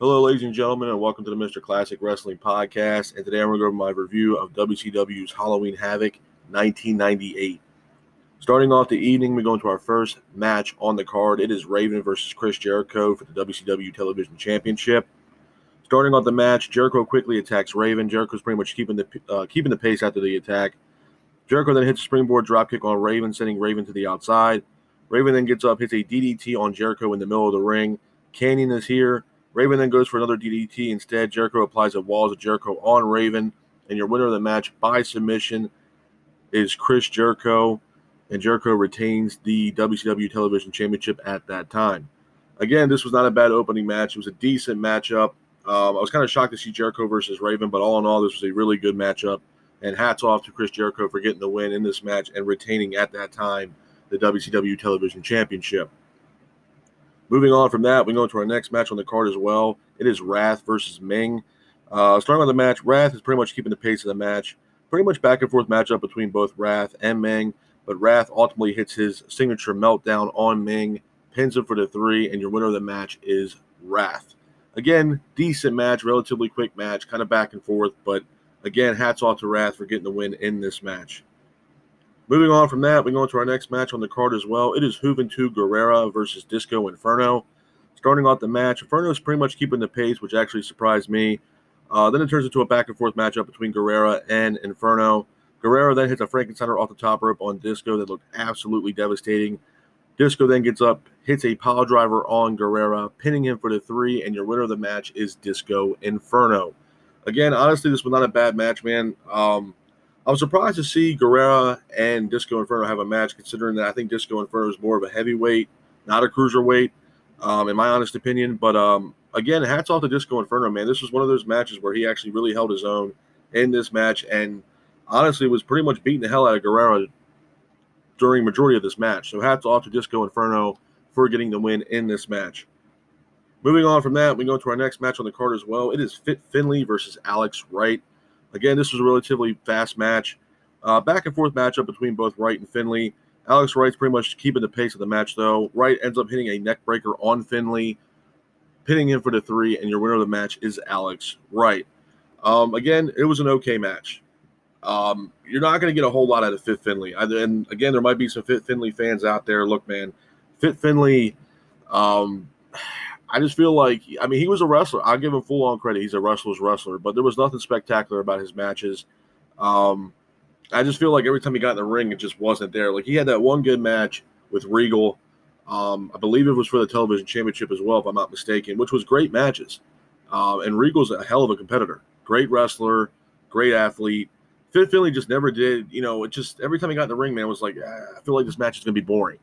Hello, ladies and gentlemen, and welcome to the Mr. Classic Wrestling Podcast. And today I'm going to go over my review of WCW's Halloween Havoc 1998. Starting off the evening, we go into our first match on the card. It is Raven versus Chris Jericho for the WCW Television Championship. Starting off the match, Jericho quickly attacks Raven. Jericho's pretty much keeping the uh, keeping the pace after the attack. Jericho then hits a springboard dropkick on Raven, sending Raven to the outside. Raven then gets up, hits a DDT on Jericho in the middle of the ring. Kanyon is here. Raven then goes for another DDT. Instead, Jericho applies a Walls of Jericho on Raven, and your winner of the match by submission is Chris Jericho, and Jericho retains the WCW Television Championship at that time. Again, this was not a bad opening match. It was a decent matchup. Um, I was kind of shocked to see Jericho versus Raven, but all in all, this was a really good matchup. And hats off to Chris Jericho for getting the win in this match and retaining at that time the WCW Television Championship. Moving on from that, we go into our next match on the card as well. It is Wrath versus Meng. Uh, starting with the match, Wrath is pretty much keeping the pace of the match. Pretty much back and forth matchup between both Wrath and Meng, but Wrath ultimately hits his signature meltdown on Meng, pins him for the three, and your winner of the match is Wrath. Again, decent match, relatively quick match, kind of back and forth, but again, hats off to Wrath for getting the win in this match. Moving on from that, we go into our next match on the card as well. It is Juventud Guerrera versus Disco Inferno. Starting off the match, Inferno is pretty much keeping the pace, which actually surprised me. Uh, then it turns into a back and forth matchup between Guerrera and Inferno. Guerrera then hits a Frankensteiner off the top rope on Disco that looked absolutely devastating. Disco then gets up, hits a pile driver on Guerrera, pinning him for the three, and your winner of the match is Disco Inferno. Again, honestly, this was not a bad match, man. Um, I was surprised to see Guerrera and Disco Inferno have a match, considering that I think Disco Inferno is more of a heavyweight, not a cruiserweight, um, in my honest opinion. But um, again, hats off to Disco Inferno, man. This was one of those matches where he actually really held his own in this match, and honestly was pretty much beating the hell out of Guerrera during majority of this match. So hats off to Disco Inferno for getting the win in this match. Moving on from that, we go to our next match on the card as well. It is Fit Finlay versus Alex Wright. Again, this was a relatively fast match. Uh, back and forth matchup between both Wright and Finlay. Alex Wright's pretty much keeping the pace of the match, though. Wright ends up hitting a neck breaker on Finlay, pinning him for the three, and your winner of the match is Alex Wright. Um, again, it was an okay match. Um, you're not going to get a whole lot out of Fit Finlay. And again, there might be some Fit Finlay fans out there. Look, man, Fit Finlay, um, I just feel like I mean he was a wrestler. I'll give him full on credit. He's a wrestler's wrestler, but there was nothing spectacular about his matches. Um, I just feel like every time he got in the ring, it just wasn't there. Like he had that one good match with Regal. Um, I believe it was for the television championship as well, if I'm not mistaken, which was great matches. Uh, and Regal's a hell of a competitor, great wrestler, great athlete. Fit Finlay just never did, you know, it just every time he got in the ring, man, was like, ah, I feel like this match is going to be boring.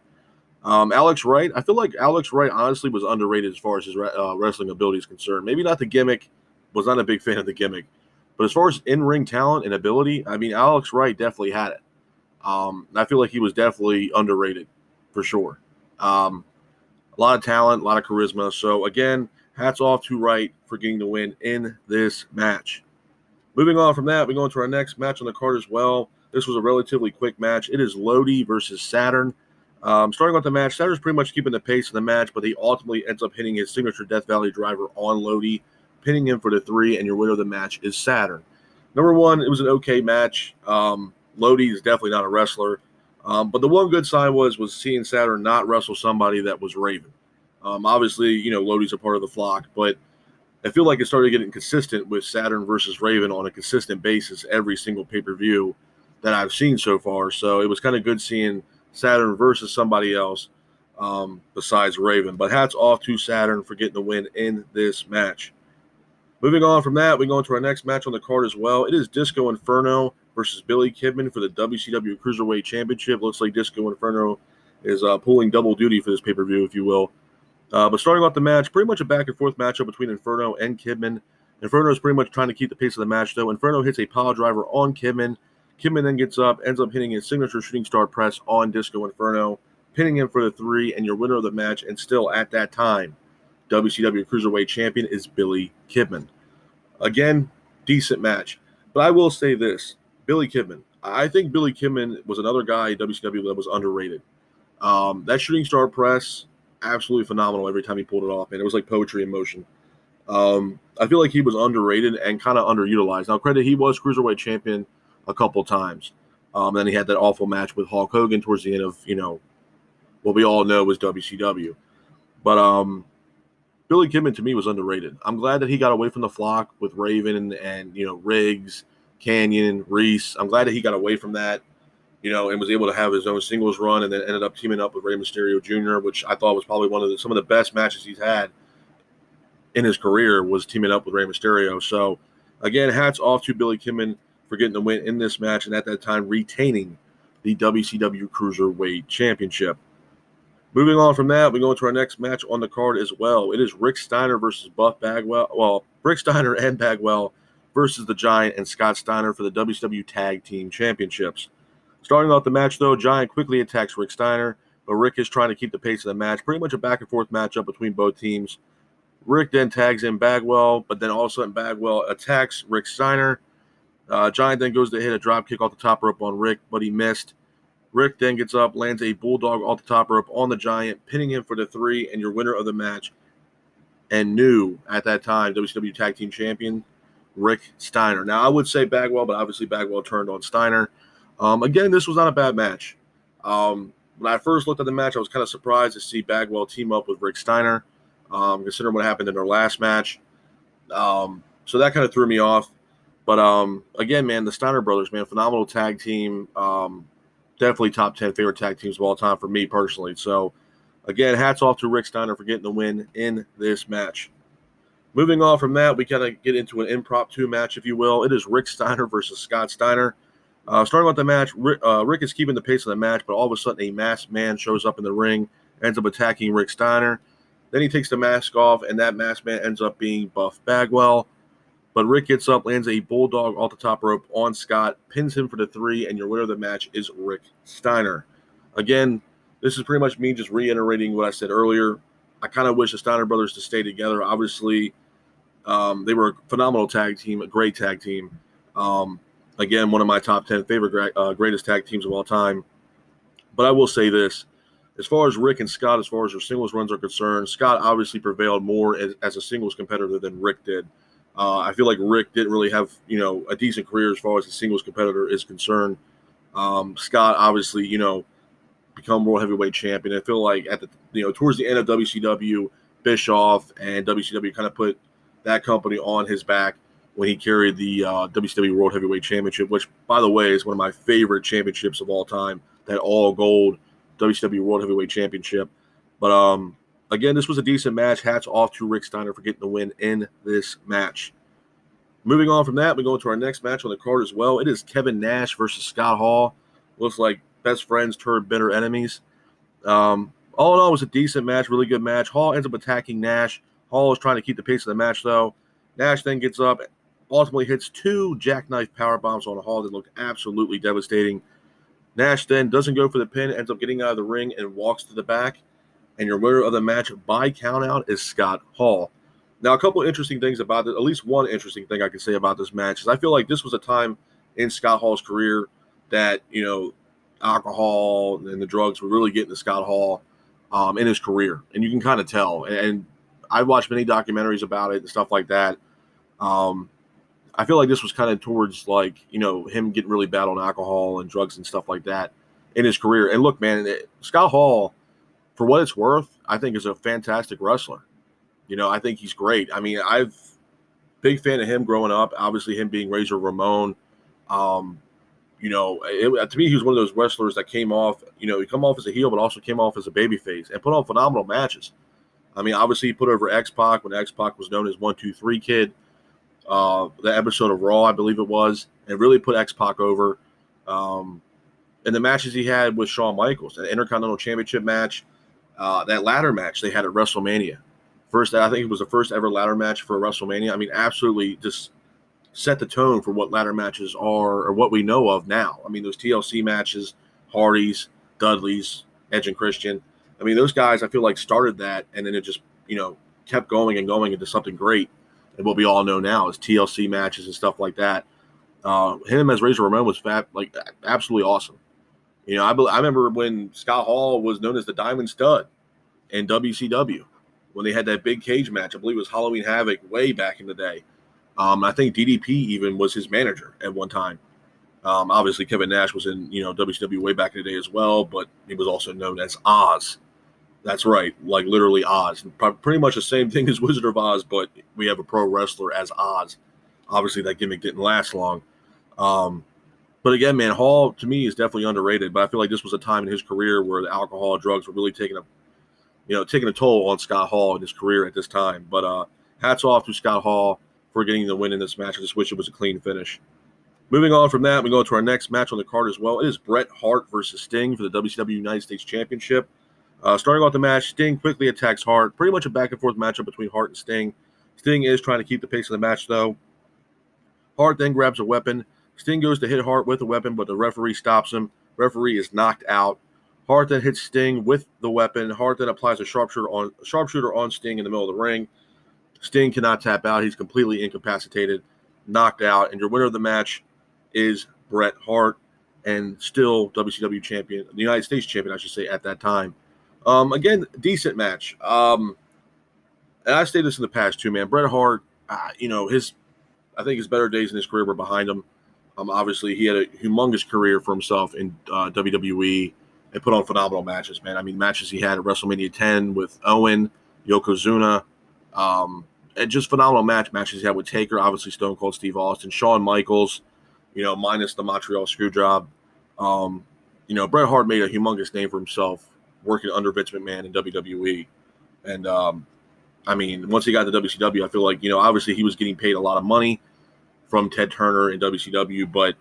Um, Alex Wright, I feel like Alex Wright honestly was underrated as far as his uh, wrestling ability is concerned. Maybe not the gimmick, was not a big fan of the gimmick, but as far as in ring talent and ability, I mean, Alex Wright definitely had it. Um, I feel like he was definitely underrated for sure. Um, a lot of talent, a lot of charisma. So again, hats off to Wright for getting the win in this match. Moving on from that, we go into our next match on the card as well. This was a relatively quick match. It is Lodi versus Saturn. Um, starting with the match, Saturn's pretty much keeping the pace of the match, but he ultimately ends up hitting his signature Death Valley driver on Lodi, pinning him for the three, and your winner of the match is Saturn. Number one, it was an okay match. Um, Lodi is definitely not a wrestler, um, but the one good sign was was seeing Saturn not wrestle somebody that was Raven. Um, obviously, you know Lodi's a part of the flock, but I feel like it started getting consistent with Saturn versus Raven on a consistent basis every single pay per view that I've seen so far. So it was kind of good seeing Saturn versus somebody else um, besides Raven. But hats off to Saturn for getting the win in this match. Moving on from that, we go into our next match on the card as well. It is Disco Inferno versus Billy Kidman for the WCW Cruiserweight Championship. Looks like Disco Inferno is uh, pulling double duty for this pay per view, if you will. Uh, but starting off the match, pretty much a back and forth matchup between Inferno and Kidman. Inferno is pretty much trying to keep the pace of the match, though. Inferno hits a power driver on Kidman, Kidman then gets up, ends up hitting his signature shooting star press on Disco Inferno, pinning him for the three, and your winner of the match, and still at that time, WCW Cruiserweight Champion is Billy Kidman. Again, decent match. But I will say this Billy Kidman. I think Billy Kidman was another guy WCW that was underrated. Um, that shooting star press, absolutely phenomenal every time he pulled it off, and it was like poetry in motion. Um, I feel like he was underrated and kind of underutilized. Now, credit he was cruiserweight champion a couple times. Um, then he had that awful match with Hulk Hogan towards the end of you know what we all know was WCW. But um, Billy Kidman to me was underrated. I'm glad that he got away from the flock with Raven and, and you know Riggs, Kanyon, Reese. I'm glad that he got away from that, you know, and was able to have his own singles run, and then ended up teaming up with Rey Mysterio Jr., which I thought was probably one of the, some of the best matches he's had in his career was teaming up with Rey Mysterio. So again, hats off to Billy Kidman for getting the win in this match, and at that time retaining the WCW Cruiserweight Championship. Moving on from that, we go into our next match on the card as well. It is Rick Steiner versus Buff Bagwell. Well, Rick Steiner and Bagwell versus the Giant and Scott Steiner for the WCW Tag Team Championships. Starting off the match, though, Giant quickly attacks Rick Steiner, but Rick is trying to keep the pace of the match. Pretty much a back and forth matchup between both teams. Rick then tags in Bagwell, but then all of a sudden Bagwell attacks Rick Steiner. Uh, Giant then goes to hit a drop kick off the top rope on Rick, but he missed. Rick then gets up, lands a bulldog off the top rope on the Giant, pinning him for the three, and your winner of the match, and new at that time WCW Tag Team Champion, Rick Steiner. Now I would say Bagwell, but obviously Bagwell turned on Steiner. Um, again, this was not a bad match. Um, when I first looked at the match, I was kind of surprised to see Bagwell team up with Rick Steiner, um, considering what happened in their last match. Um, so that kind of threw me off. But um, again, man, the Steiner brothers, man, phenomenal tag team. Um, definitely top 10 favorite tag teams of all time for me personally. So, again, hats off to Rick Steiner for getting the win in this match. Moving on from that, we kind of get into an impromptu match, if you will. It is Rick Steiner versus Scott Steiner. Uh, starting with the match, Rick, uh, Rick, is keeping the pace of the match, but all of a sudden a masked man shows up in the ring, ends up attacking Rick Steiner. Then he takes the mask off, and that masked man ends up being Buff Bagwell. But Rick gets up, lands a bulldog off the top rope on Scott, pins him for the three, and your winner of the match is Rick Steiner. Again, this is pretty much me just reiterating what I said earlier. I kind of wish the Steiner brothers to stay together. Obviously, um, they were a phenomenal tag team, a great tag team. Um, again, one of my top 10 favorite uh, greatest tag teams of all time. But I will say this as far as Rick and Scott, as far as their singles runs are concerned, Scott obviously prevailed more as, as a singles competitor than Rick did. Uh, I feel like Rick didn't really have you know a decent career as far as the singles competitor is concerned. Um, Scott obviously you know become world heavyweight champion. I feel like at the you know towards the end of WCW, Bischoff and WCW kind of put that company on his back when he carried the uh, WCW World Heavyweight Championship, which by the way is one of my favorite championships of all time. That all gold WCW World Heavyweight Championship. But um, again, this was a decent match. Hats off to Rick Steiner for getting the win in this match. Moving on from that, we go into our next match on the card as well. It is Kevin Nash versus Scott Hall. Looks like best friends turned bitter enemies. Um, all in all, it was a decent match, really good match. Hall ends up attacking Nash. Hall is trying to keep the pace of the match, though. Nash then gets up, ultimately hits two jackknife power bombs on Hall that look absolutely devastating. Nash then doesn't go for the pin, ends up getting out of the ring and walks to the back and your winner of the match by countout is Scott Hall. Now, a couple interesting things about this, at least one interesting thing I can say about this match is I feel like this was a time in Scott Hall's career that, you know, alcohol and the drugs were really getting to Scott Hall um, in his career. And you can kind of tell. And I watched many documentaries about it and stuff like that. Um, I feel like this was kind of towards like, you know, him getting really bad on alcohol and drugs and stuff like that in his career. And look, man, it, Scott Hall – for what it's worth, I think is a fantastic wrestler. You know, I think he's great. I mean, I've big fan of him growing up. Obviously, him being Razor Ramon. Um, you know, it, to me, he was one of those wrestlers that came off. You know, he come off as a heel, but also came off as a babyface and put on phenomenal matches. I mean, obviously, he put over X Pac when X Pac was known as One Two Three Kid. Uh, the episode of Raw, I believe it was, and really put X Pac over. Um, and the matches he had with Shawn Michaels, an Intercontinental Championship match, uh, that ladder match they had at WrestleMania. First, I think it was the first ever ladder match for WrestleMania. I mean, absolutely just set the tone for what ladder matches are or what we know of now. I mean, those TLC matches, Hardy's, Dudley's, Edge and Christian. I mean, those guys, I feel like started that and then it just, you know, kept going and going into something great. And what we all know now is TLC matches and stuff like that. Uh, him as Razor Ramon was fat, like absolutely awesome. You know, I, I remember when Scott Hall was known as the Diamond Stud in WCW when they had that big cage match. I believe it was Halloween Havoc way back in the day. Um, I think DDP even was his manager at one time. Um, obviously, Kevin Nash was in you know WCW way back in the day as well, but he was also known as Oz. That's right, like literally Oz. Pretty much the same thing as Wizard of Oz, but we have a pro wrestler as Oz. Obviously, that gimmick didn't last long. Um, but again, man, Hall to me is definitely underrated. But I feel like this was a time in his career where the alcohol, and drugs were really taking a, you know, taking a toll on Scott Hall in his career at this time. But uh, hats off to Scott Hall for getting the win in this match. I just wish it was a clean finish. Moving on from that, we go to our next match on the card as well. It is Bret Hart versus Sting for the WCW United States Championship. Uh, starting off the match, Sting quickly attacks Hart. Pretty much a back and forth matchup between Hart and Sting. Sting is trying to keep the pace of the match, though. Hart then grabs a weapon. Sting goes to hit Hart with a weapon, but the referee stops him. Referee is knocked out. Hart then hits Sting with the weapon. Hart then applies a sharpshooter on sharpshooter on Sting in the middle of the ring. Sting cannot tap out. He's completely incapacitated, knocked out, and your winner of the match is Bret Hart, and still WCW champion, the United States champion, I should say, at that time. Um, again, decent match. Um, and I stated this in the past too, man. Bret Hart, uh, you know, his, I think his better days in his career were behind him. Um, obviously, he had a humongous career for himself in uh, WWE and put on phenomenal matches, man. I mean, matches he had at WrestleMania 10 with Owen, Yokozuna, um, and just phenomenal match matches he had with Taker, obviously Stone Cold Steve Austin, Shawn Michaels, you know, minus the Montreal screw job. Um, you know, Bret Hart made a humongous name for himself working under Vince McMahon in WWE. And um, I mean, once he got to WCW, I feel like, you know, obviously he was getting paid a lot of money from Ted Turner in WCW, but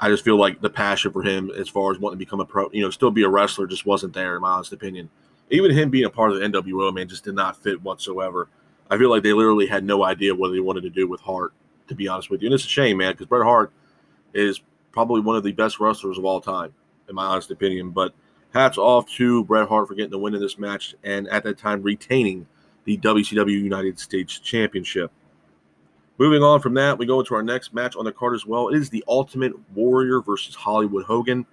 I just feel like the passion for him as far as wanting to become a pro, you know, still be a wrestler just wasn't there, in my honest opinion. Even him being a part of the NWO, man, just did not fit whatsoever. I feel like they literally had no idea what they wanted to do with Hart, to be honest with you. And it's a shame, man, because Bret Hart – is probably one of the best wrestlers of all time, in my honest opinion. But hats off to Bret Hart for getting the win in this match and at that time retaining the WCW United States Championship. Moving on from that, we go into our next match on the card as well. It is the Ultimate Warrior versus Hollywood Hogan.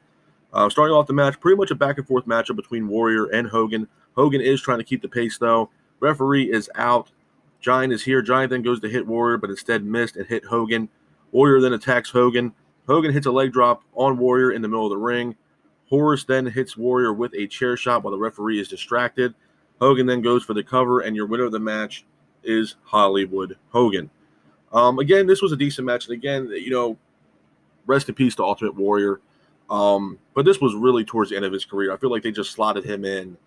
Uh, starting off the match, pretty much a back and forth matchup between Warrior and Hogan. Hogan is trying to keep the pace though. Referee is out. Giant is here. Giant then goes to hit Warrior, but instead missed and hit Hogan. Warrior then attacks Hogan. Hogan hits a leg drop on Warrior in the middle of the ring. Horace then hits Warrior with a chair shot while the referee is distracted. Hogan then goes for the cover, and your winner of the match is Hollywood Hogan. Um, again, this was a decent match, and again, you know, rest in peace to Ultimate Warrior. Um, but this was really towards the end of his career. I feel like they just slotted him in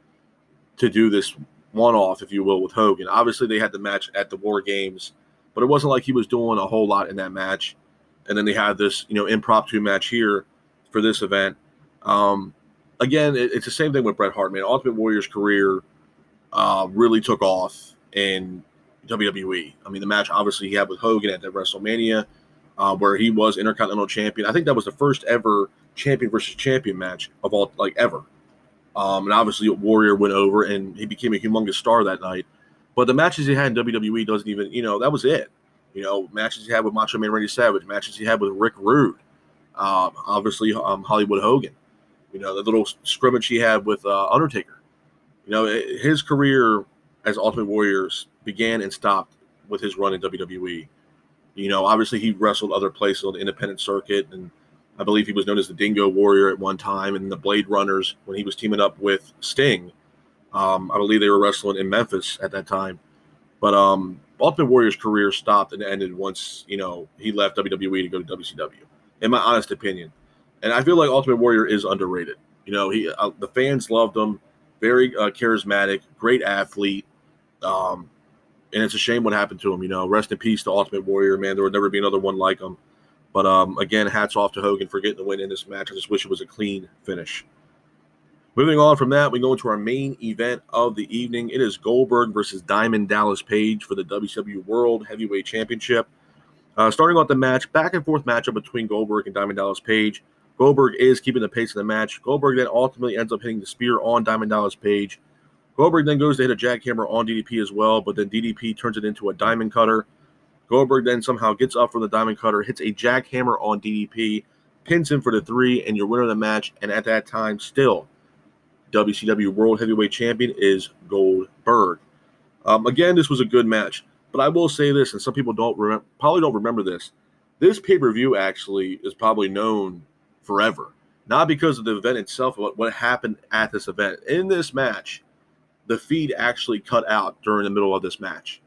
to do this one-off, if you will, with Hogan. Obviously, they had the match at the War Games, but it wasn't like he was doing a whole lot in that match and then they had this you know impromptu match here for this event. Um, again, it, it's the same thing with Bret Hart. Man, Ultimate Warrior's career uh, really took off in WWE. I mean, the match obviously he had with Hogan at the WrestleMania, uh, where he was Intercontinental Champion. I think that was the first ever champion versus champion match of all like ever. Um, and obviously Warrior went over and he became a humongous star that night. But the matches he had in WWE doesn't even, you know, that was it. You know, matches he had with Macho Man Randy Savage, matches he had with Rick Rude, um, obviously um, Hollywood Hogan. You know, the little scrimmage he had with uh, Undertaker. You know, his career as Ultimate Warriors began and stopped with his run in WWE. You know, obviously he wrestled other places on the independent circuit, and I believe he was known as the Dingo Warrior at one time, and the Blade Runners when he was teaming up with Sting. Um, I believe they were wrestling in Memphis at that time. But um, Ultimate Warrior's career stopped and ended once you know he left WWE to go to WCW. In my honest opinion, and I feel like Ultimate Warrior is underrated. You know, he uh, the fans loved him, very uh, charismatic, great athlete. Um, and it's a shame what happened to him. You know, rest in peace to Ultimate Warrior, man. There would never be another one like him. But um, again, hats off to Hogan for getting the win in this match. I just wish it was a clean finish. Moving on from that, we go into our main event of the evening. It is Goldberg versus Diamond Dallas Page for the WWE World Heavyweight Championship. Uh, starting off the match, back and forth matchup between Goldberg and Diamond Dallas Page. Goldberg is keeping the pace of the match. Goldberg then ultimately ends up hitting the spear on Diamond Dallas Page. Goldberg then goes to hit a jackhammer on DDP as well, but then DDP turns it into a diamond cutter. Goldberg then somehow gets up from the diamond cutter, hits a jackhammer on DDP, pins him for the three, and your winner of the match. And at that time, still WCW World Heavyweight Champion is Goldberg. Um, again, this was a good match, but I will say this, and some people don't probably don't remember this. This pay per view actually is probably known forever, not because of the event itself, but what happened at this event. In this match, the feed actually cut out during the middle of this match,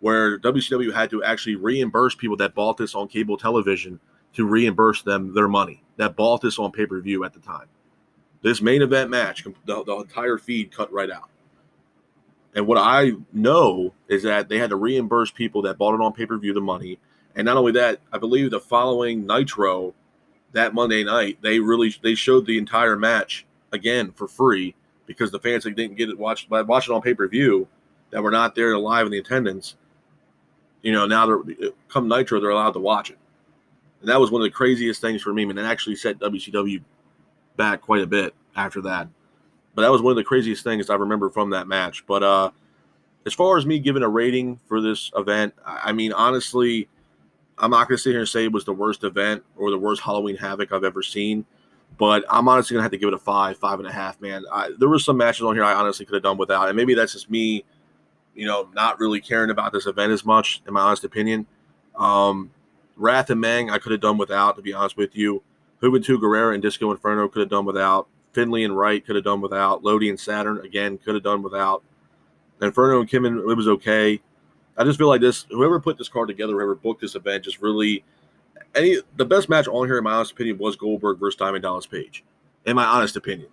where WCW had to actually reimburse people that bought this on cable television to reimburse them their money that bought this on pay per view at the time. This main event match, the, the entire feed cut right out. And what I know is that they had to reimburse people that bought it on pay per view the money. And not only that, I believe the following Nitro, that Monday night, they really they showed the entire match again for free because the fans that didn't get it watched watch it on pay per view that were not there live in the attendance. You know, now they're come Nitro, they're allowed to watch it. And that was one of the craziest things for me. And it actually set WCW back quite a bit after that. But that was one of the craziest things I remember from that match. But uh, as far as me giving a rating for this event, I mean, honestly, I'm not going to sit here and say it was the worst event or the worst Halloween Havoc I've ever seen. But I'm honestly to have to give it a five, five and a half, man. I, there were some matches on here I honestly could have done without. And maybe that's just me, you know, not really caring about this event as much, in my honest opinion. Um, Wrath and Meng, I could have done without, to be honest with you. Juventud Guerrera and Disco Inferno could have done without. Finlay and Wright could have done without. Lodi and Saturn again could have done without. Inferno and Kidman, it was okay. I just feel like this. Whoever put this card together, whoever booked this event, just really any the best match on here, in my honest opinion, was Goldberg versus Diamond Dallas Page, in my honest opinion,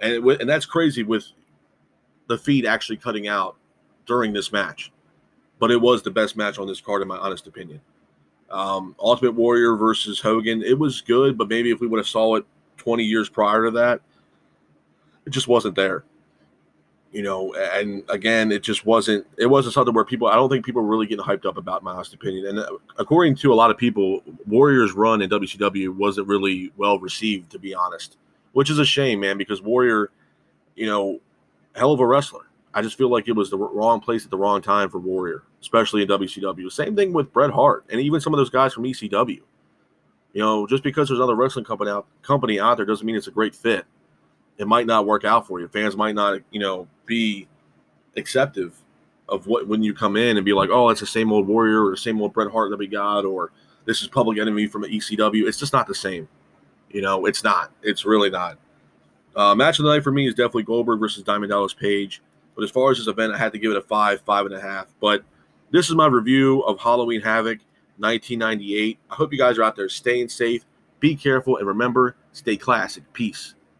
and and that's crazy with the feed actually cutting out during this match, but it was the best match on this card, in my honest opinion. Um, Ultimate Warrior versus Hogan, it was good, but maybe if we would have saw it 20 years prior to that, it just wasn't there. You know, and again, it just wasn't. It wasn't something where people. I don't think people were really getting hyped up about. My honest opinion, and uh, according to a lot of people, Warriors' run in WCW wasn't really well received, to be honest. Which is a shame, man, because Warrior, you know, hell of a wrestler. I just feel like it was the wrong place at the wrong time for Warrior, especially in WCW. Same thing with Bret Hart and even some of those guys from ECW. You know, just because there's another wrestling company out company out there doesn't mean it's a great fit. It might not work out for you. Fans might not, you know, be acceptive of what when you come in and be like, oh, it's the same old Warrior or the same old Bret Hart that we got, or this is Public Enemy from ECW. It's just not the same. You know, it's not. It's really not. Uh, match of the night for me is definitely Goldberg versus Diamond Dallas Page. But as far as this event, I had to give it a five, five and a half. But this is my review of Halloween Havoc 1998. I hope you guys are out there staying safe, be careful, and remember, stay classic. Peace.